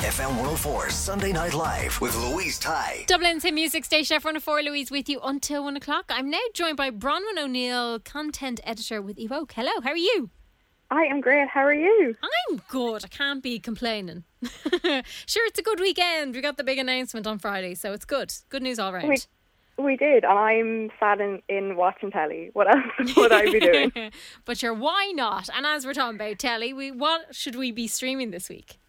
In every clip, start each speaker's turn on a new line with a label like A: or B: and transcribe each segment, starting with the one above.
A: FM 104 Sunday Night Live with Louise Ty.
B: Dublin's hit music station F104 Louise with you until one o'clock. I'm now joined by Bronwyn O'Neill, content editor with Evoke. Hello, how are you?
C: I am great. How are you?
B: I'm good. I can't be complaining. sure, it's a good weekend. We got the big announcement on Friday, so it's good. Good news all round.
C: We, we did, and I'm sad in, in watching telly. What else would I be doing?
B: but sure, why not? And as we're talking about telly, we what should we be streaming this week?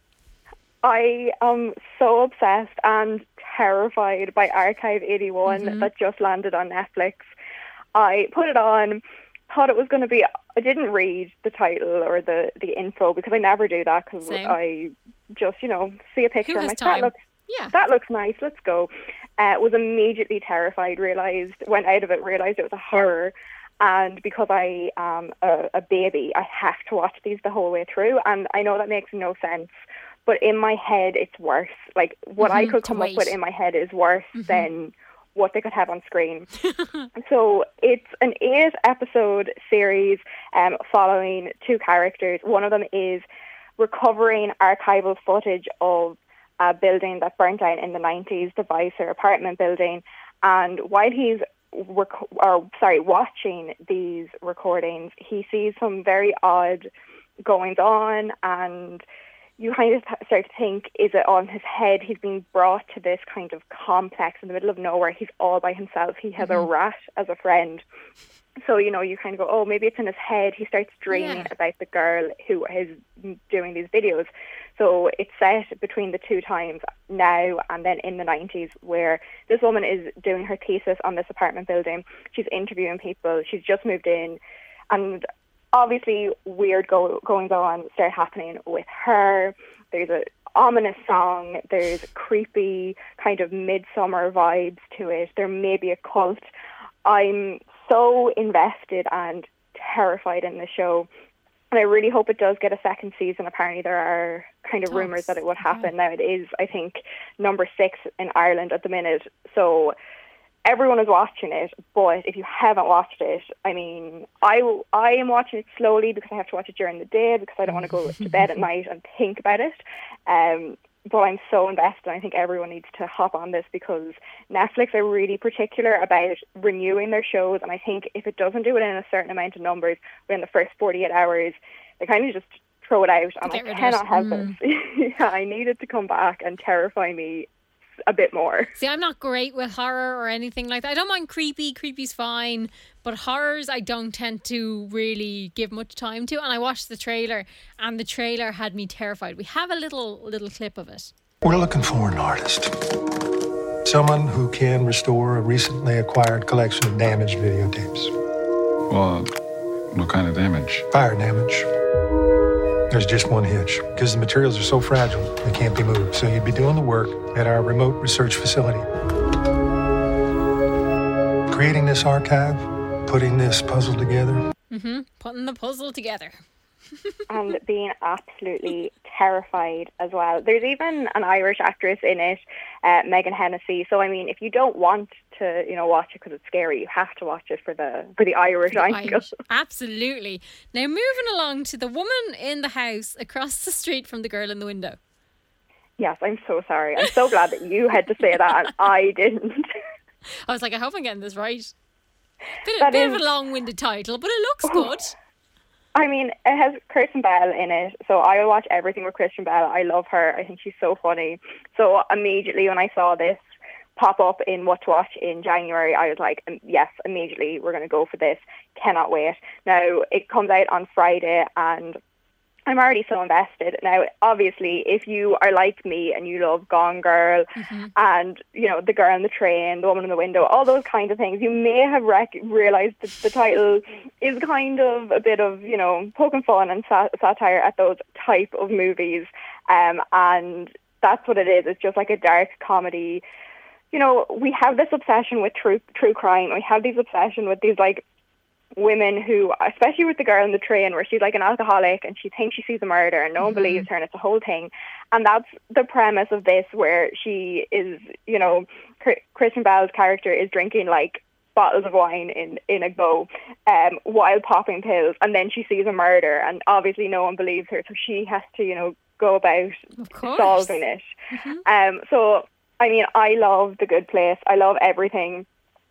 C: I am so obsessed and terrified by Archive 81 that just landed on Netflix. I put it on, thought it was going to be. I didn't read the title or the, the info because I never do that because I just, you know, see a picture and like,
B: time?
C: that looks
B: Yeah.
C: that looks nice. Let's go. Uh, was immediately terrified. Realized went out of it. Realized it was a horror. And because I am a, a baby, I have to watch these the whole way through. And I know that makes no sense, but in my head, it's worse. Like what I
B: Mhm,
C: could come up with in my head is worse than what they could have on screen. so it's an eight episode series um, following two characters. One of them is recovering archival footage of a building that burnt down in the 90s, the Visser apartment building. And while he's rec- or sorry, watching these recordings, he sees some very odd goings on and you kind of start to think, is it on his head? He's being brought to this kind of complex in the middle of nowhere. He's all by himself. He has a mm-hmm. rat as a friend. So, you know, you kind of go, oh, maybe it's in his head. He starts dreaming
B: Yeah.
C: about the girl who is doing these videos. So it's set between the two times now and then in the 90s where this woman is doing her thesis on this apartment building. She's interviewing people. She's just moved in. And obviously weird go- goings on start happening with her. There's a ominous song. There's creepy kind of Midsommar vibes to it. There may be a cult. I'm so invested and terrified in the show. And I really hope it does get a second season. Apparently, there are kind of rumors that it would happen. Now, it is, I think, number six in Ireland at the minute. So everyone is watching it, but if you haven't watched it, I mean, I, I am watching it slowly because I have to watch it during the day because I don't want to go to bed at night and think about it. Um, but I'm so invested. and I think everyone needs to hop on this because Netflix are really particular about renewing their shows. And I think if it doesn't do it in a certain amount of numbers within the first 48 hours, they kind of just throw it out. And I
B: Get of
C: cannot have this. yeah, I need it to come back and terrify me a bit more.
B: See, I'm not great with horror or anything like that. I don't mind creepy. Creepy's fine. But horrors, I don't tend to really give much time to. And I watched the trailer, and the trailer had me terrified. We have a little little clip of it.
D: We're looking for an artist. Someone who can restore a recently acquired collection of damaged videotapes.
E: Well, what kind of damage?
D: Fire damage. There's just one hitch. Because the materials are so fragile, they can't be moved. So you'd be doing the work at our remote research facility. Creating this archive, putting this puzzle together.
B: hmm Putting the puzzle together.
C: and being absolutely terrified as well. There's even an Irish actress in it, uh, Megan Hennessy. So I mean, if you don't want to, you know, watch it because it's scary, you have to watch it for the for the Irish angle.
B: Irish. Absolutely. Now, moving along to the woman in the house across the street from the girl in the window.
C: Yes, I'm so sorry. I'm so glad that you had to say that and I didn't.
B: I was like, I hope I'm getting this right. Bit,
C: That
B: bit of a long-winded title, but it looks oh. good.
C: I mean, it has Kristen Bell in it, so I will watch everything with Kristen Bell. I love her. I think she's so funny. So immediately when I saw this pop up in What to Watch in January, I was like, um, yes, immediately we're going to go for this. Cannot wait. Now it comes out on Friday, and I'm already so invested. Now, obviously, if you are like me and you love Gone Girl and, you know, The Girl on the Train, The Woman in the Window, all those kind of things, you may have rec- realised that the title is kind of a bit of, you know, poking fun and sa- satire at those type of movies. Um, and that's what it is. It's just like a dark comedy. You know, we have this obsession with true true crime. We have this obsession with these like women who, especially with the girl in the train, where she's like an alcoholic and she thinks she sees a murder and no one believes her, and it's a whole thing. And that's the premise of this, where she is, you know, Chr- Kristen Bell's character is drinking like bottles of wine in in a go, um, while popping pills, and then she sees a murder, and obviously no one believes her, so she has to, you know, go about solving it. Um, so I mean, I love The Good Place. I love everything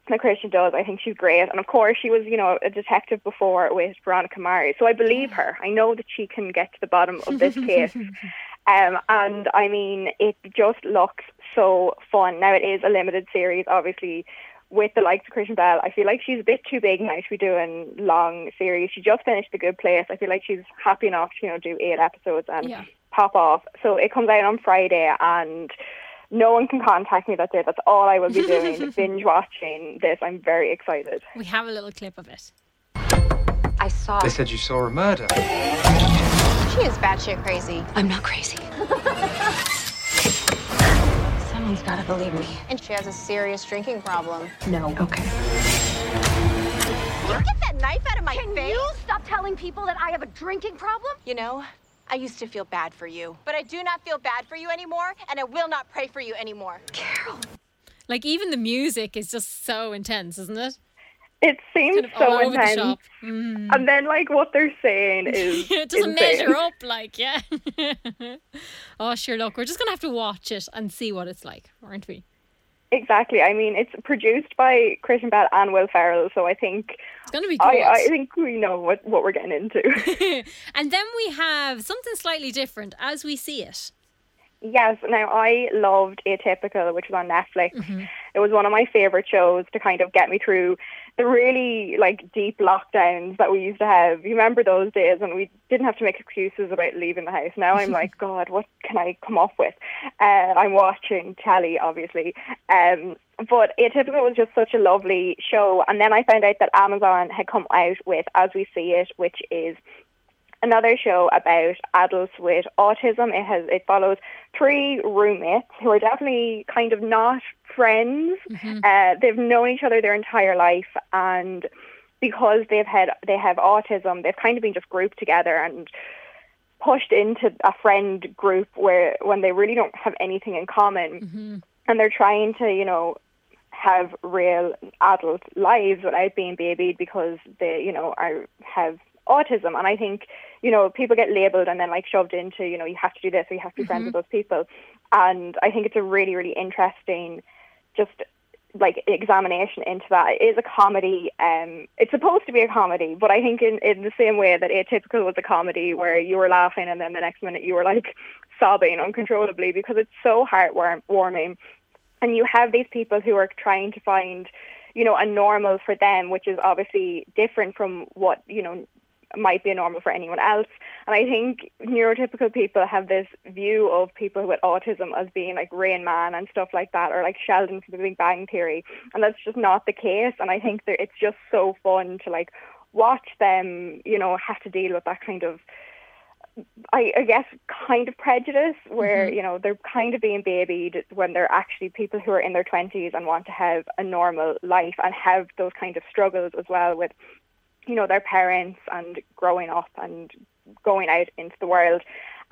C: that Kristen does. I think she's great, and of course, she was, you know, a detective before with Veronica Mars. So I believe her. I know that she can get to the bottom of this case. Um, and I mean, it just looks so fun. Now it is a limited series, obviously. With the likes of Kristen Bell, I feel like she's a bit too big now to be doing long series. She just finished The Good Place. I feel like she's happy enough to, you know, do eight episodes and
B: Yeah.
C: pop off. So it comes out on Friday and no one can contact me that day. That's all I will be doing, binge watching this. I'm very excited.
B: We have a little clip of it.
F: I saw.
G: They said you saw a murder.
F: She is batshit crazy.
H: I'm not crazy.
F: Someone's gotta believe me. And she has a serious drinking problem.
H: No. Okay.
F: You get that knife out of my
I: Can
F: face.
I: you stop telling people that I have a drinking problem?
F: You know, I used to feel bad for you, but I do not feel bad for you anymore, and I will not pray for you anymore. Carol.
B: Like even the music is just so intense, isn't it?
C: It seems
B: Kind of all
C: so
B: over the
C: intense.
B: shop. Mm.
C: And then, like, what they're saying is
B: it doesn't
C: insane.
B: measure up, like yeah. oh, sure. Look, we're just gonna have to watch it and see what it's like, aren't we?
C: Exactly. I mean, it's produced by Kristen Bell and Will Ferrell, so I think
B: It's gonna be
C: I,
B: good.
C: I think we know what, what we're getting into.
B: and then we have something slightly different as we see it.
C: yes. Now, I loved Atypical, which was on Netflix.
B: Mm-hmm.
C: It was one of my favorite shows to kind of get me through the really like deep lockdowns that we used to have. You remember those days when we didn't have to make excuses about leaving the house. Now I'm like, God, what can I come up with? Uh, I'm watching telly, obviously. Um, but Atypical was just such a lovely show. And then I found out that Amazon had come out with As We See It, which is another show about adults with autism. It has it follows three roommates who are definitely kind of not friends. Uh, they've known each other their entire life, and because they've had they have autism, they've kind of been just grouped together and pushed into a friend group where when they really don't have anything in common, and they're trying to you know have real adult lives without being babied because they, you know, are have autism. And I think, you know, people get labelled and then like shoved into, you know, you have to do this or you have to be friends with those people. And I think it's a really, really interesting just like examination into that. It is a comedy. Um, it's supposed to be a comedy, but I think in, in the same way that Atypical was a comedy where you were laughing and then the next minute you were like sobbing uncontrollably because it's so heartwarming and you have these people who are trying to find you know a normal for them which is obviously different from what you know might be a normal for anyone else. And i think neurotypical people have this view of people with autism as being like rain man and stuff like that or like sheldon from the big bang theory and that's just not the case. And i think that it's just so fun to like watch them you know have to deal with that kind of I, I guess kind of prejudice where mm-hmm. you know they're kind of being babied when they're actually people who are in their twenties and want to have a normal life and have those kind of struggles as well with you know their parents and growing up and going out into the world.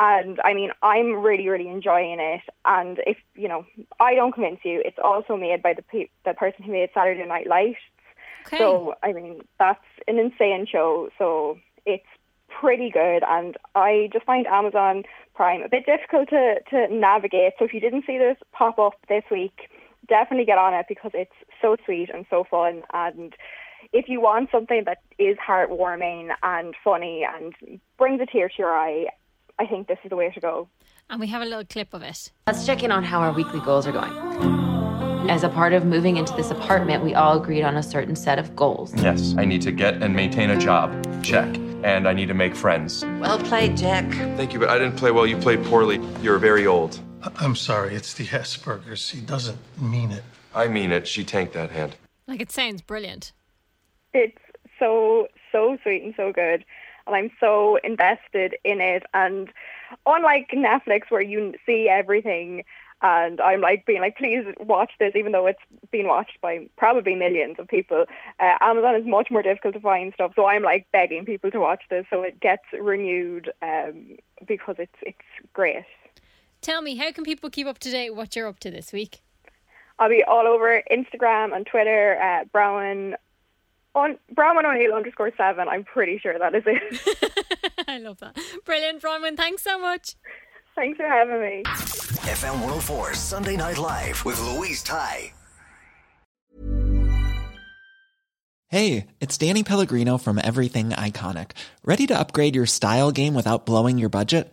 C: And I mean, I'm really, really enjoying it. And if you know, I don't convince you, it's also made by the pe- the person who made Saturday Night Lights.
B: Okay.
C: So I mean, that's an insane show. So it's pretty good, and I just find Amazon Prime a bit difficult to to navigate. So if you didn't see this pop up this week, definitely get on it because it's so sweet and so fun, and if you want something that is heartwarming and funny and brings a tear to your eye, I think this is the way to go.
B: And we have a little clip of it.
G: Let's check in on how our weekly goals are going. As a part of moving into this apartment, we all agreed on a certain set of goals.
J: Yes, I need to get and maintain a job. Check. And I need to make friends.
K: Well played, Jack.
J: Thank you, but I didn't play well. You played poorly. You're very old.
D: I'm sorry, it's the Asperger's. He doesn't mean it.
J: I mean it. She tanked that hand.
B: Like it sounds brilliant.
C: It's so, so sweet and so good. And I'm so invested in it. And unlike Netflix, where you see everything, and I'm like being like, please watch this, even though it's been watched by probably millions of people. Uh, Amazon is much more difficult to find stuff, so I'm like begging people to watch this, so it gets renewed um, because it's it's great.
B: Tell me, how can people keep up to date what you're up to this week?
C: I'll be all over Instagram and Twitter, uh, Brown on Bronwyn O'Neill underscore seven. I'm pretty sure that is it.
B: I love that. Brilliant, Bronwyn. Thanks so much.
C: Thanks for having me.
A: FM 104 Sunday Night Live with Louise Ty.
L: Hey, it's Danny Pellegrino from Everything Iconic. Ready to upgrade your style game without blowing your budget?